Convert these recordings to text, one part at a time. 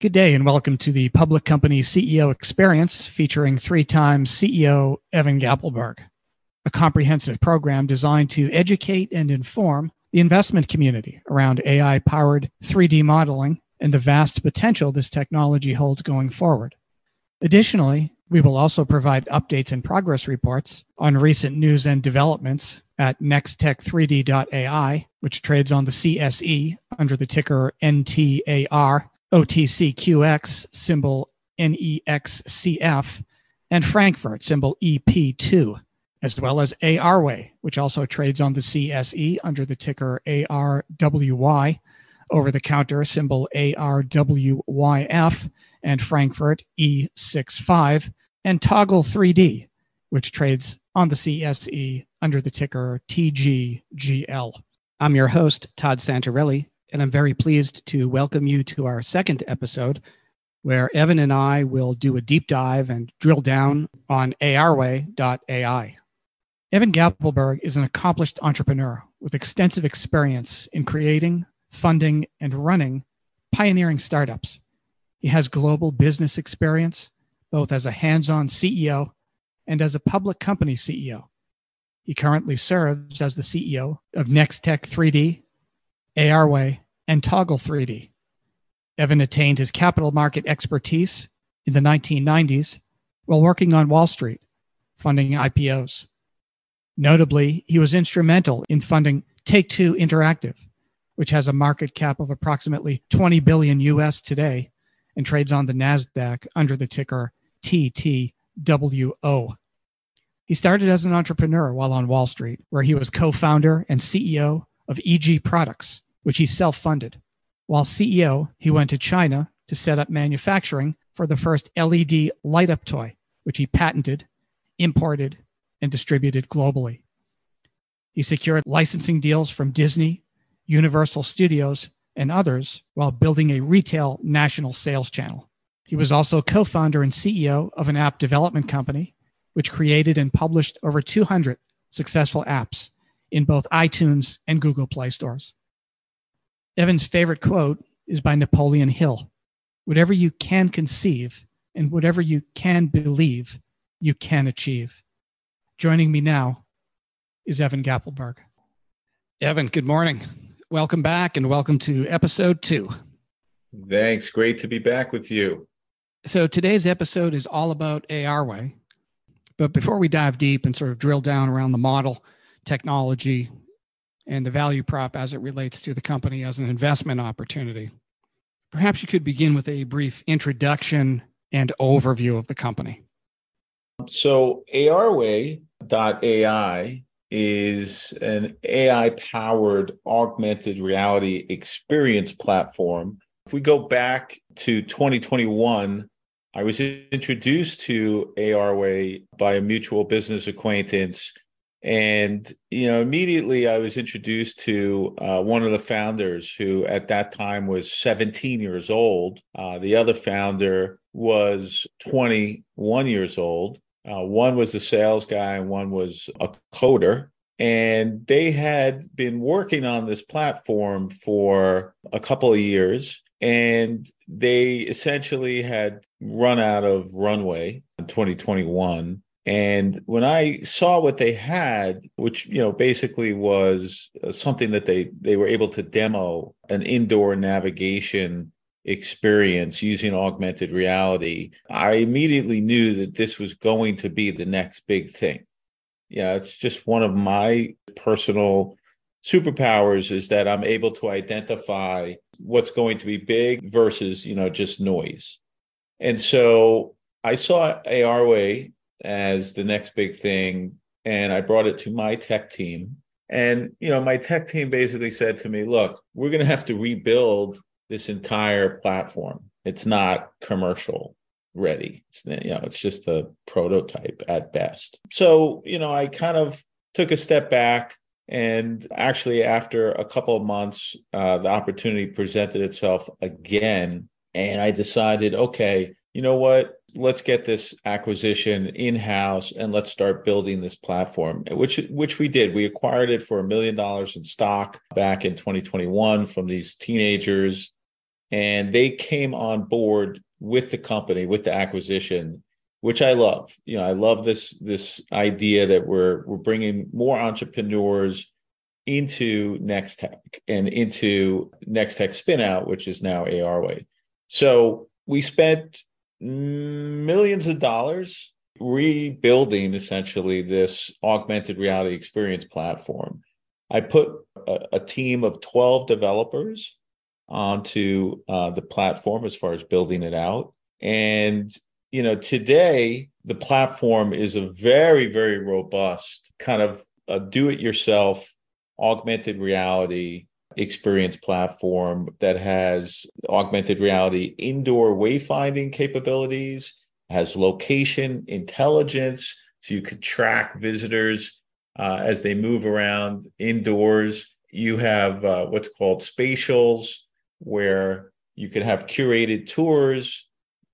Good day and welcome to the Public Company CEO Experience featuring three time CEO Evan Gappelberg, a comprehensive program designed to educate and inform the investment community around AI powered 3D modeling and the vast potential this technology holds going forward. Additionally, we will also provide updates and progress reports on recent news and developments at Nextech3D.ai, which trades on the CSE under the ticker NTAR OTCQX, symbol NEXCF, and Frankfurt, symbol EP2, as well as ARway, which also trades on the CSE under the ticker ARWY, over the counter symbol ARWYF, and Frankfurt E65, and Toggle 3D, which trades on the CSE under the ticker TGGL. I'm your host, Todd Santarelli, and I'm very pleased to welcome you to our second episode where Evan and I will do a deep dive and drill down on ARway.ai. Evan Gappelberg is an accomplished entrepreneur with extensive experience in creating, funding, and running pioneering startups. He has global business experience, both as a hands on CEO and as a public company CEO. He currently serves as the CEO of Nextech 3D ARway, and Toggle 3D. Evan attained his capital market expertise in the 1990s while working on Wall Street, funding IPOs. Notably, he was instrumental in funding Take Two Interactive, which has a market cap of approximately 20 billion US today and trades on the Nasdaq under the ticker TTWO. He started as an entrepreneur while on Wall Street, where he was co-founder and CEO of EG Products, which he self funded. While CEO, he went to China to set up manufacturing for the first LED light up toy, which he patented, imported, and distributed globally. He secured licensing deals from Disney, Universal Studios, and others while building a retail national sales channel. He was also co founder and CEO of an app development company, which created and published over 200 successful apps in both iTunes and Google Play stores. Evan's favorite quote is by Napoleon Hill Whatever you can conceive and whatever you can believe, you can achieve. Joining me now is Evan Gappelberg. Evan, good morning. Welcome back and welcome to episode two. Thanks. Great to be back with you. So today's episode is all about ARway. But before we dive deep and sort of drill down around the model, technology, and the value prop as it relates to the company as an investment opportunity. Perhaps you could begin with a brief introduction and overview of the company. So, ARway.ai is an AI powered augmented reality experience platform. If we go back to 2021, I was introduced to ARway by a mutual business acquaintance and you know, immediately I was introduced to uh, one of the founders, who at that time was 17 years old. Uh, the other founder was 21 years old. Uh, one was the sales guy, and one was a coder. And they had been working on this platform for a couple of years. And they essentially had run out of runway in 2021 and when I saw what they had, which you know basically was uh, something that they they were able to demo an indoor navigation experience using augmented reality, I immediately knew that this was going to be the next big thing. Yeah, it's just one of my personal superpowers is that I'm able to identify what's going to be big versus, you know, just noise. And so I saw ARway as the next big thing. And I brought it to my tech team. And, you know, my tech team basically said to me, look, we're going to have to rebuild this entire platform. It's not commercial ready. It's, you know, it's just a prototype at best. So, you know, I kind of took a step back. And actually, after a couple of months, uh, the opportunity presented itself again. And I decided, okay, you know what? Let's get this acquisition in house and let's start building this platform, which which we did. We acquired it for a million dollars in stock back in 2021 from these teenagers and they came on board with the company with the acquisition which I love. You know, I love this this idea that we're we're bringing more entrepreneurs into Nextech and into Nextech Spinout, which is now ARway. So we spent millions of dollars rebuilding essentially this augmented reality experience platform. I put a, a team of 12 developers onto uh, the platform as far as building it out. And you know, today the platform is a very, very robust kind of a do-it-yourself augmented reality experience platform that has augmented reality indoor wayfinding capabilities, has location intelligence, so you could track visitors uh, as they move around indoors. You have uh, what's called spatials, where you could have curated tours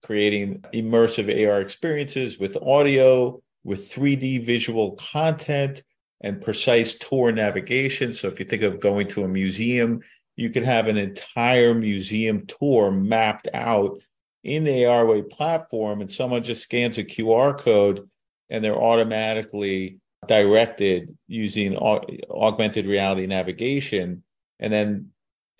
creating immersive AR experiences with audio, with 3D visual content, and precise tour navigation. So if you think of going to a museum, you could have an entire museum tour mapped out in the ARway platform, and someone just scans a QR code and they're automatically directed using augmented reality navigation. And then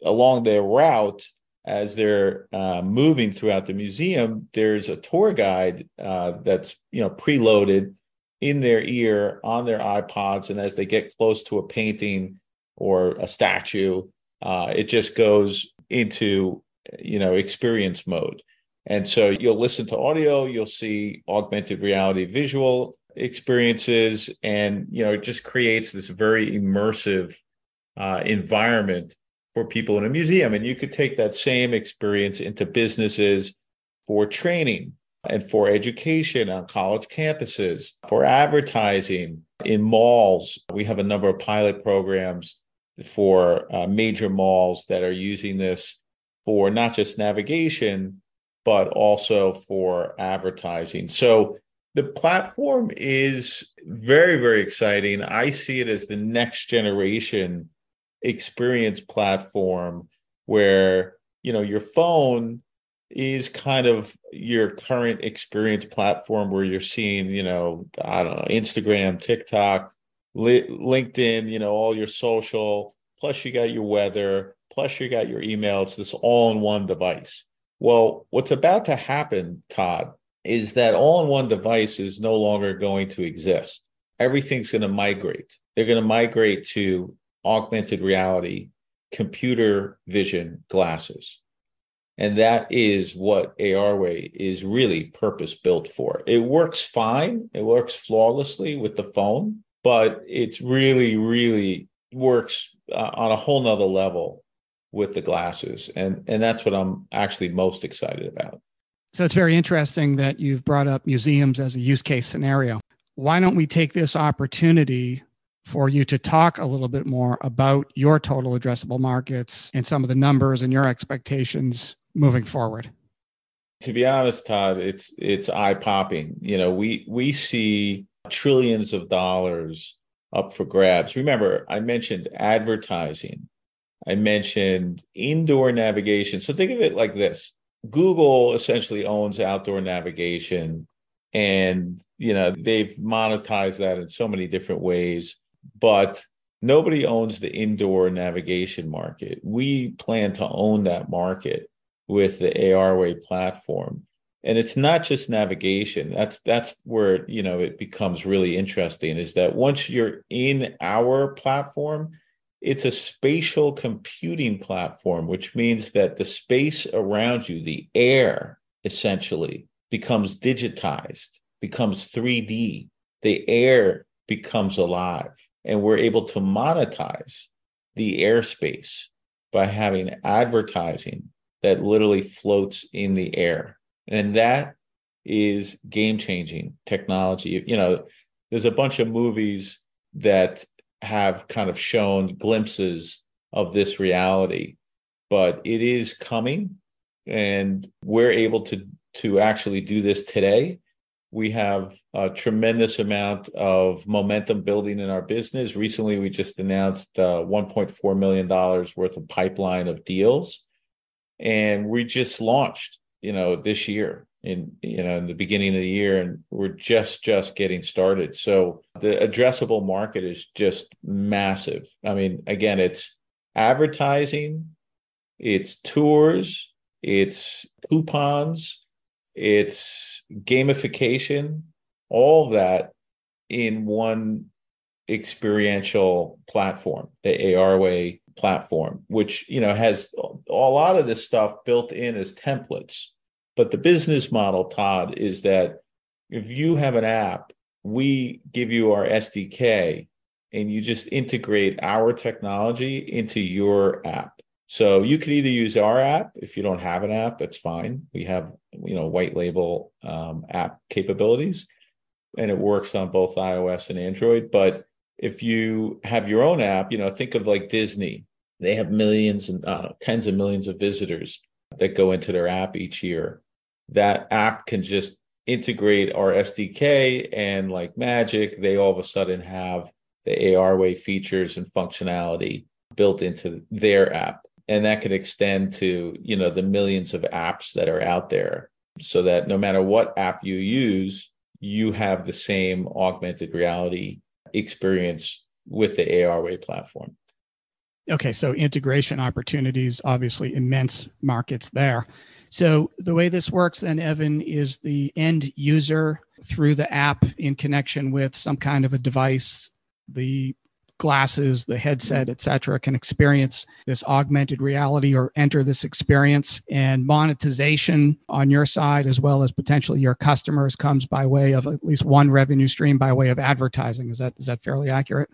along their route, as they're uh, moving throughout the museum, there's a tour guide uh, that's you know preloaded in their ear on their iPods, and as they get close to a painting or a statue, uh, it just goes into you know experience mode. And so you'll listen to audio, you'll see augmented reality visual experiences, and you know it just creates this very immersive uh, environment for people in a museum. And you could take that same experience into businesses for training and for education on college campuses, for advertising in malls. We have a number of pilot programs for uh, major malls that are using this for not just navigation, but also for advertising. So the platform is very, very exciting. I see it as the next generation experience platform where you know your phone is kind of your current experience platform where you're seeing you know i don't know instagram tiktok linkedin you know all your social plus you got your weather plus you got your email. It's this all in one device. Well what's about to happen todd is that all in one device is no longer going to exist. Everything's going to migrate. They're going to migrate to augmented reality computer vision glasses. And that is what ARway is really purpose built for. It works fine, it works flawlessly with the phone, but it's really, really works uh, on a whole nother level with the glasses. And, and that's what I'm actually most excited about. So it's very interesting that you've brought up museums as a use case scenario. Why don't we take this opportunity for you to talk a little bit more about your total addressable markets and some of the numbers and your expectations moving forward. To be honest, Todd, it's it's eye popping. You know, we we see trillions of dollars up for grabs. Remember, I mentioned advertising. I mentioned indoor navigation. So think of it like this. Google essentially owns outdoor navigation and you know they've monetized that in so many different ways but nobody owns the indoor navigation market. We plan to own that market with the ARway platform. And it's not just navigation. That's that's where you know it becomes really interesting is that once you're in our platform, it's a spatial computing platform, which means that the space around you, the air essentially, becomes digitized, becomes 3D. The air becomes alive and we're able to monetize the airspace by having advertising that literally floats in the air. And that is game changing technology. You know, there's a bunch of movies that have kind of shown glimpses of this reality, but it is coming and we're able to to actually do this today we have a tremendous amount of momentum building in our business. Recently, we just announced uh, $1.4 million worth of pipeline of deals. And we just launched, you know, this year in you know in the beginning of the year, and we're just just getting started. So the addressable market is just massive. I mean, again, it's advertising, it's tours, it's coupons, it's gamification, all that in one experiential platform, the ARway platform, which you know has a lot of this stuff built in as templates. But the business model, Todd, is that if you have an app, we give you our SDK and you just integrate our technology into your app. So you could either use our app if you don't have an app, that's fine. We have you know white label um, app capabilities, and it works on both iOS and Android. But if you have your own app, you know, think of like Disney. They have millions and uh, tens of millions of visitors that go into their app each year. That app can just integrate our SDK and like magic, they all of a sudden have the ARway features and functionality built into their app. And that can extend to, you know, the millions of apps that are out there so that no matter what app you use, you have the same augmented reality experience with the ARway platform. Okay, so integration opportunities, obviously immense markets there. So the way this works then, Evan, is the end user through the app in connection with some kind of a device, the glasses, the headset, etc., can experience this augmented reality or enter this experience. And monetization on your side, as well as potentially your customers, comes by way of at least one revenue stream by way of advertising. Is that is that fairly accurate?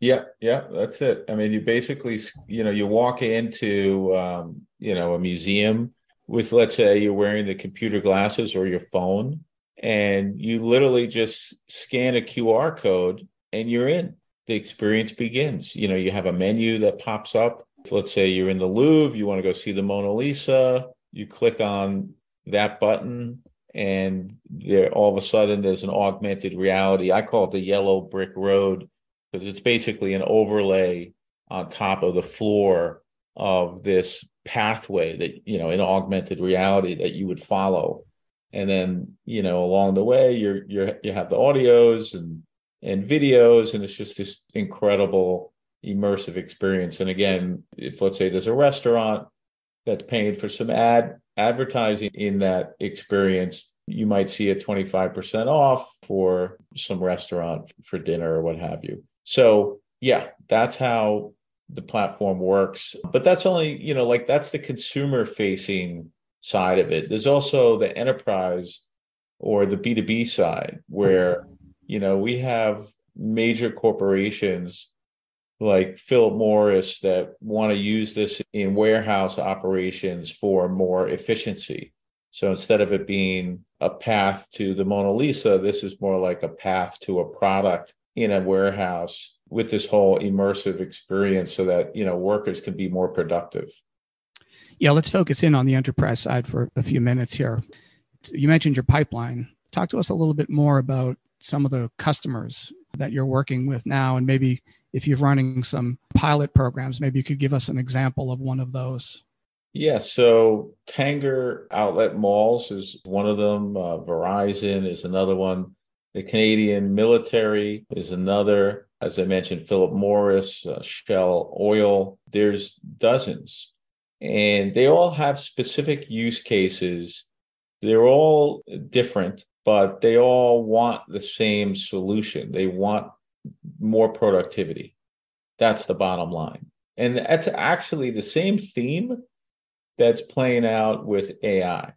Yeah, yeah, that's it. I mean, you basically, you know, you walk into, um, you know, a museum with, let's say, you're wearing the computer glasses or your phone, and you literally just scan a QR code and you're in the experience begins. You know, you have a menu that pops up. Let's say you're in the Louvre, you want to go see the Mona Lisa, you click on that button, and there all of a sudden there's an augmented reality. I call it the yellow brick road because it's basically an overlay on top of the floor of this pathway that you know in augmented reality that you would follow and then you know along the way you're you're you have the audios and and videos and it's just this incredible immersive experience. And again if let's say there's a restaurant that's paying for some ad advertising in that experience you might see a 25% off for some restaurant for dinner or what have you. So yeah that's how the platform works. But that's only you know like that's the consumer facing side of it. There's also the enterprise or the b2b side where you know, we have major corporations like Philip Morris that want to use this in warehouse operations for more efficiency. So instead of it being a path to the Mona Lisa, this is more like a path to a product in a warehouse with this whole immersive experience so that, you know, workers can be more productive. Yeah, let's focus in on the enterprise side for a few minutes here. You mentioned your pipeline. Talk to us a little bit more about some of the customers that you're working with now and maybe if you're running some pilot programs maybe you could give us an example of one of those. Yeah so tanger outlet malls is one of them. Uh, verizon is another one. The canadian military is another. As i mentioned philip morris uh, shell oil. There's dozens. And they all have specific use cases. They're all different but they all want the same solution. They want more productivity. That's the bottom line. And that's actually the same theme that's playing out with AI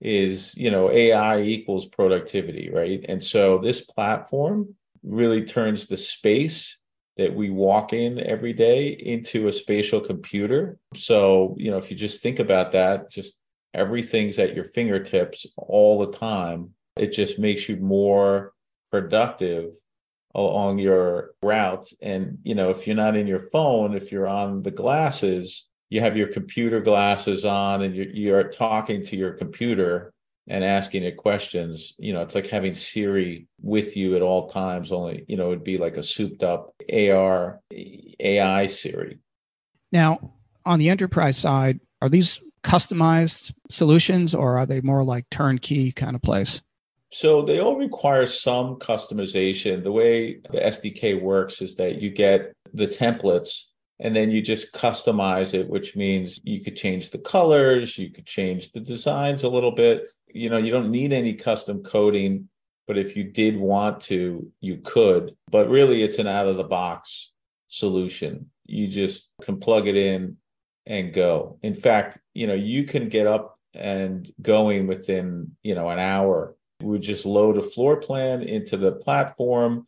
is, you know, AI equals productivity, right? And so this platform really turns the space that we walk in every day into a spatial computer. So, you know, if you just think about that, just everything's at your fingertips all the time it just makes you more productive along your route. And, you know, if you're not in your phone, if you're on the glasses, you have your computer glasses on and you're, you're talking to your computer and asking it questions. You know, it's like having Siri with you at all times, only, you know, it'd be like a souped up AR AI Siri. Now, on the enterprise side, are these customized solutions or are they more like turnkey kind of place? So they all require some customization. The way the SDK works is that you get the templates and then you just customize it, which means you could change the colors, you could change the designs a little bit. You know, you don't need any custom coding, but if you did want to, you could. But really, it's an out of the box solution. You just can plug it in and go. In fact, you know, you can get up and going within, you know, an hour. We just load a floor plan into the platform.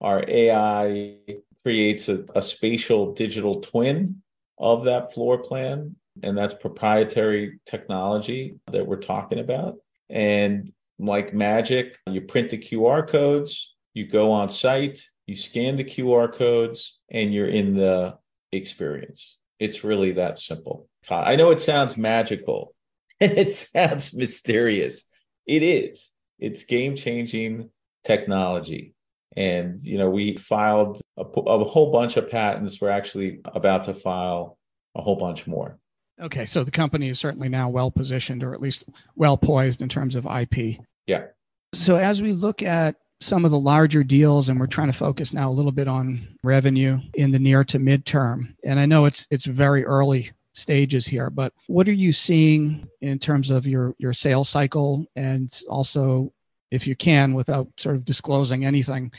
Our AI creates a, a spatial digital twin of that floor plan. And that's proprietary technology that we're talking about. And like magic, you print the QR codes, you go on site, you scan the QR codes, and you're in the experience. It's really that simple. I know it sounds magical and it sounds mysterious. It is. It's game changing technology. And, you know, we filed a, a, whole bunch of patents. We're actually about to file a whole bunch more. Okay. So the company is certainly now well positioned or at least well poised in terms of IP. Yeah. So as we look at some of the larger deals and we're trying to focus now a little bit on revenue in the near to midterm and i know it's it's very early stages here but what are you seeing in terms of your your sales cycle and also if you can without sort of disclosing anything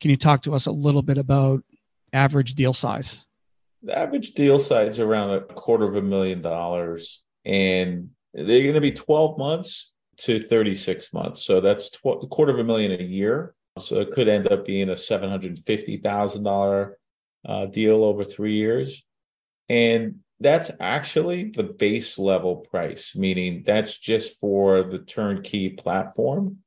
can you talk to us a little bit about average deal size the average deal size is around a quarter of a million dollars and they're going to be 12 months to 36 months. So that's tw- a quarter of a million a year. So it could end up being a $750,000 uh, deal over three years. And that's actually the base level price, meaning that's just for the turnkey platform.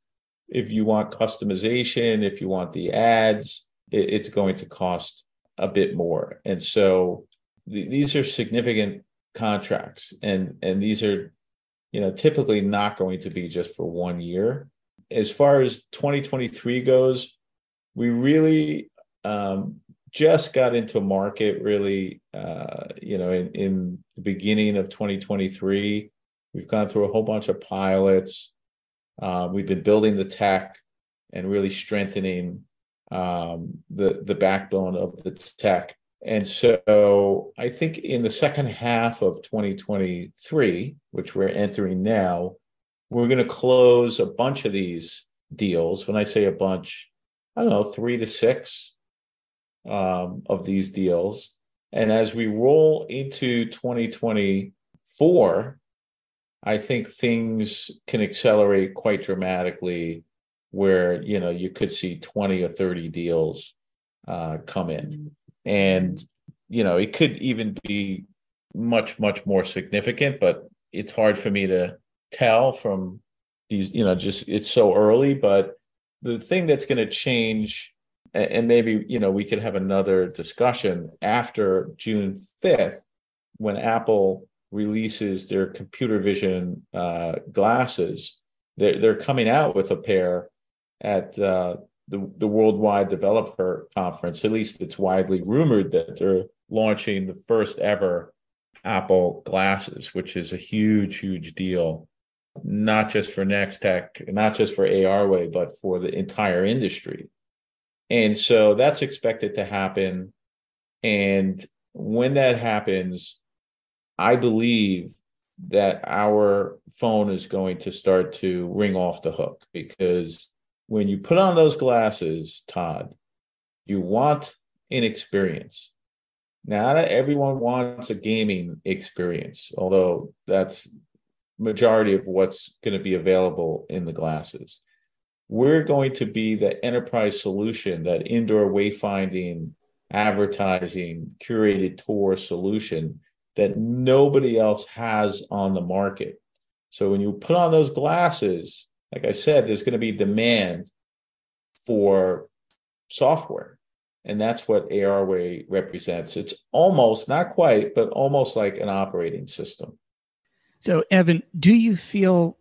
If you want customization, if you want the ads, it, it's going to cost a bit more. And so th- these are significant contracts and and these are you know, typically not going to be just for one year. As far as 2023 goes, we really um, just got into market really, uh, you know, in, in the beginning of 2023. We've gone through a whole bunch of pilots. Uh, we've been building the tech and really strengthening um, the the backbone of the tech. And so I think in the second half of 2023, which we're entering now, we're going to close a bunch of these deals. When I say a bunch, I don't know, three to six of these deals. And as we roll into 2024, I think things can accelerate quite dramatically where, you know, you could see 20 or 30 deals uh, come in and you know it could even be much much more significant but it's hard for me to tell from these you know just it's so early but the thing that's going to change and maybe you know we could have another discussion after june 5th when apple releases their computer vision uh, glasses they're, they're coming out with a pair at uh, the, the Worldwide Developer Conference. At least it's widely rumored that they're launching the first ever Apple glasses, which is a huge, huge deal, not just for Nextech, not just for ARway, but for the entire industry. And so that's expected to happen. And when that happens, I believe that our phone is going to start to ring off the hook because when you put on those glasses, Todd, you want an experience. Now, not everyone wants a gaming experience, although that's majority of what's going to be available in the glasses. We're going to be the enterprise solution, that indoor wayfinding, advertising, curated tour solution that nobody else has on the market. So when you put on those glasses, like I said, there's going to be demand for software. And that's what ARway represents. It's almost, not quite, but almost like an operating system. So, Evan, do you feel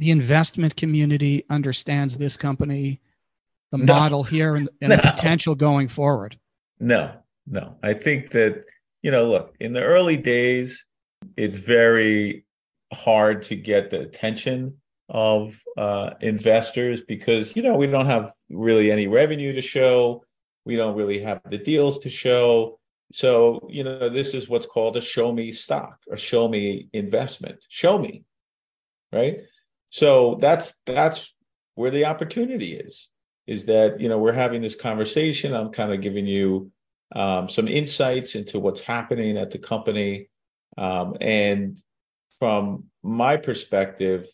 the investment community understands this company, the no. model here, and, and no. the potential going forward? No, no. I think that, you know, look, in the early days, it's very hard to get the attention of uh, investors because you know we don't have really any revenue to show we don't really have the deals to show so you know this is what's called a show me stock or show me investment show me right so that's that's where the opportunity is is that you know we're having this conversation. I'm kind of giving you um, some insights into what's happening at the company. Um, and from my perspective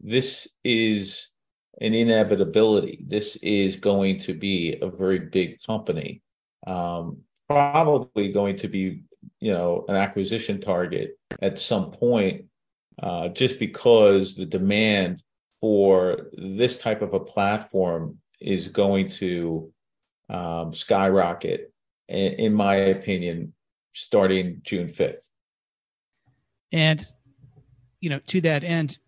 this is an inevitability. This is going to be a very big company, um, probably going to be, you know, an acquisition target at some point, uh, just because the demand for this type of a platform is going to um, skyrocket, in, in my opinion, starting June 5th. And, you know, to that end,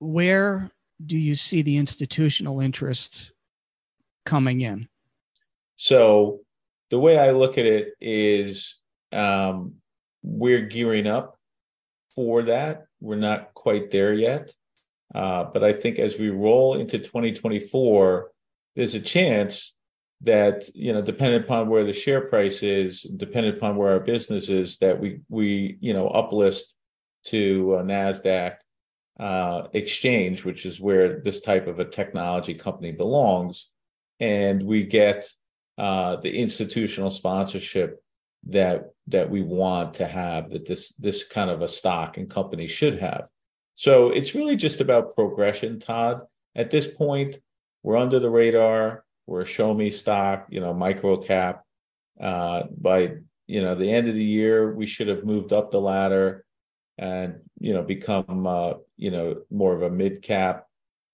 where do you see the institutional interest coming in? So the way I look at it is um, we're gearing up for that. We're not quite there yet. Uh, but I think as we roll into 2024, there's a chance that, you know, depending upon where the share price is, depending upon where our business is, that we, we you know, uplist to uh, NASDAQ uh, exchange, which is where this type of a technology company belongs, and we get uh, the institutional sponsorship that that we want to have that this this kind of a stock and company should have. So it's really just about progression, Todd. At this point, we're under the radar. We're a show me stock, you know, micro cap. Uh, by you know the end of the year, we should have moved up the ladder and you know become uh, you know more of a mid cap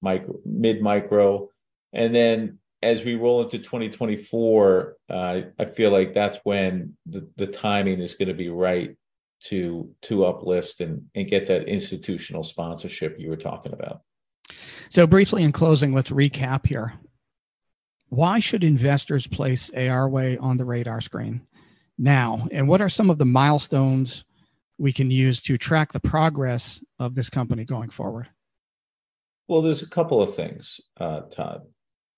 micro mid micro and then as we roll into 2024 uh, i feel like that's when the, the timing is going to be right to to uplist and and get that institutional sponsorship you were talking about so briefly in closing let's recap here why should investors place ARway on the radar screen now and what are some of the milestones we can use to track the progress of this company going forward? Well, there's a couple of things, uh, Todd.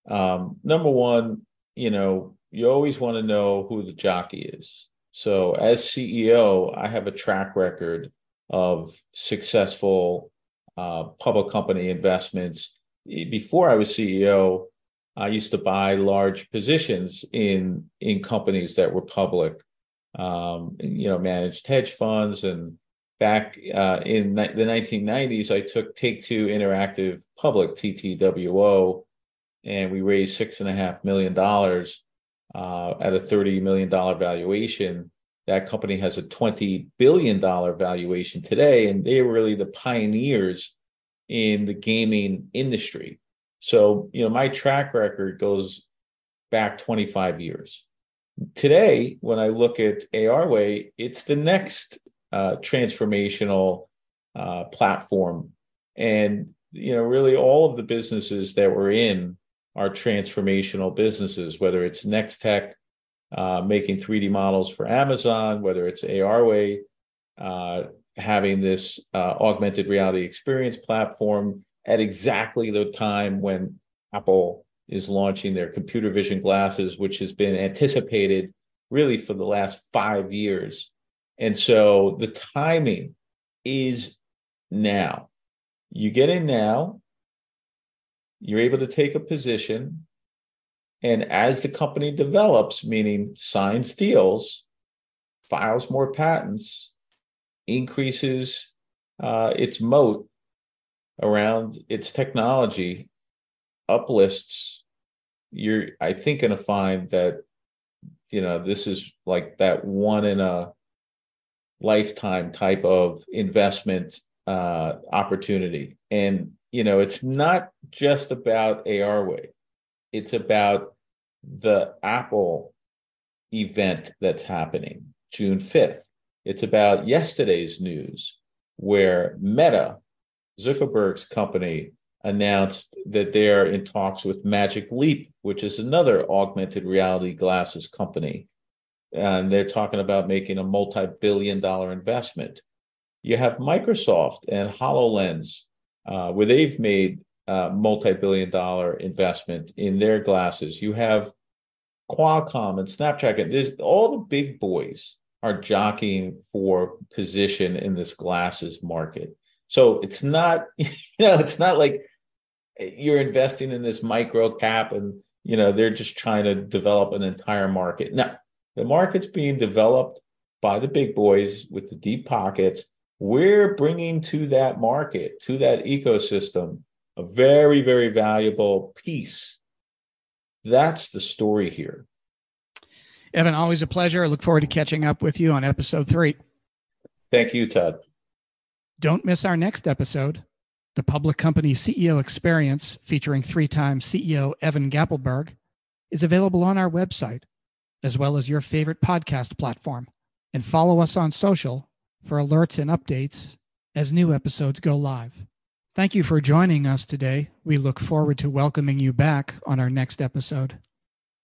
Um, number one, you know, you always want to know who the jockey is. So, as CEO, I have a track record of successful uh, public company investments. Before I was CEO, I used to buy large positions in in companies that were public um, you know, managed hedge funds. And back uh, in the 1990s, I took Take Two Interactive public, TTWO, and we raised six and a half million dollars uh, at a $30 million valuation. That company has a $20 billion valuation today, and they were really the pioneers in the gaming industry. So, you know, my track record goes back 25 years. Today, when I look at ARway, it's the next uh, transformational uh, platform. And, you know, really all of the businesses that we're in are transformational businesses, whether it's Nextech, uh, making 3D models for Amazon, whether it's ARway, uh, having this uh, augmented reality experience platform at exactly the time when Apple is launching their computer vision glasses, which has been anticipated really for the last five years. And so the timing is now. You get in now, you're able to take a position. And as the company develops, meaning signs deals, files more patents, increases uh, its moat around its technology, uplists, you're I think gonna find that you know this is like that one in a lifetime type of investment uh, opportunity. And you know, it's not just about AR ARway; it's about the Apple event that's happening June fifth. It's about yesterday's news where Meta, Zuckerberg's company, announced that they are in talks with Magic Leap, which is another augmented reality glasses company. And they're talking about making a multi billion dollar investment. You have Microsoft and HoloLens, uh, where they've made uh, multi-billion dollar investment in their glasses. You have Qualcomm and Snapchat. All the big boys are jockeying for position in this glasses market. So it's not, you know, it's not like you're investing in this micro cap and you know they're just trying to develop an entire market. No, the market's being developed by the big boys with the deep pockets. We're bringing to that market, to that ecosystem, a very, very valuable piece. That's the story here. Evan, always a pleasure. I look forward to catching up with you on episode three. Thank you, Todd. Don't miss our next episode, the Public Company CEO Experience, featuring three time CEO Evan Gappelberg, is available on our website, as well as your favorite podcast platform. And follow us on social for alerts and updates as new episodes go live. Thank you for joining us today. We look forward to welcoming you back on our next episode.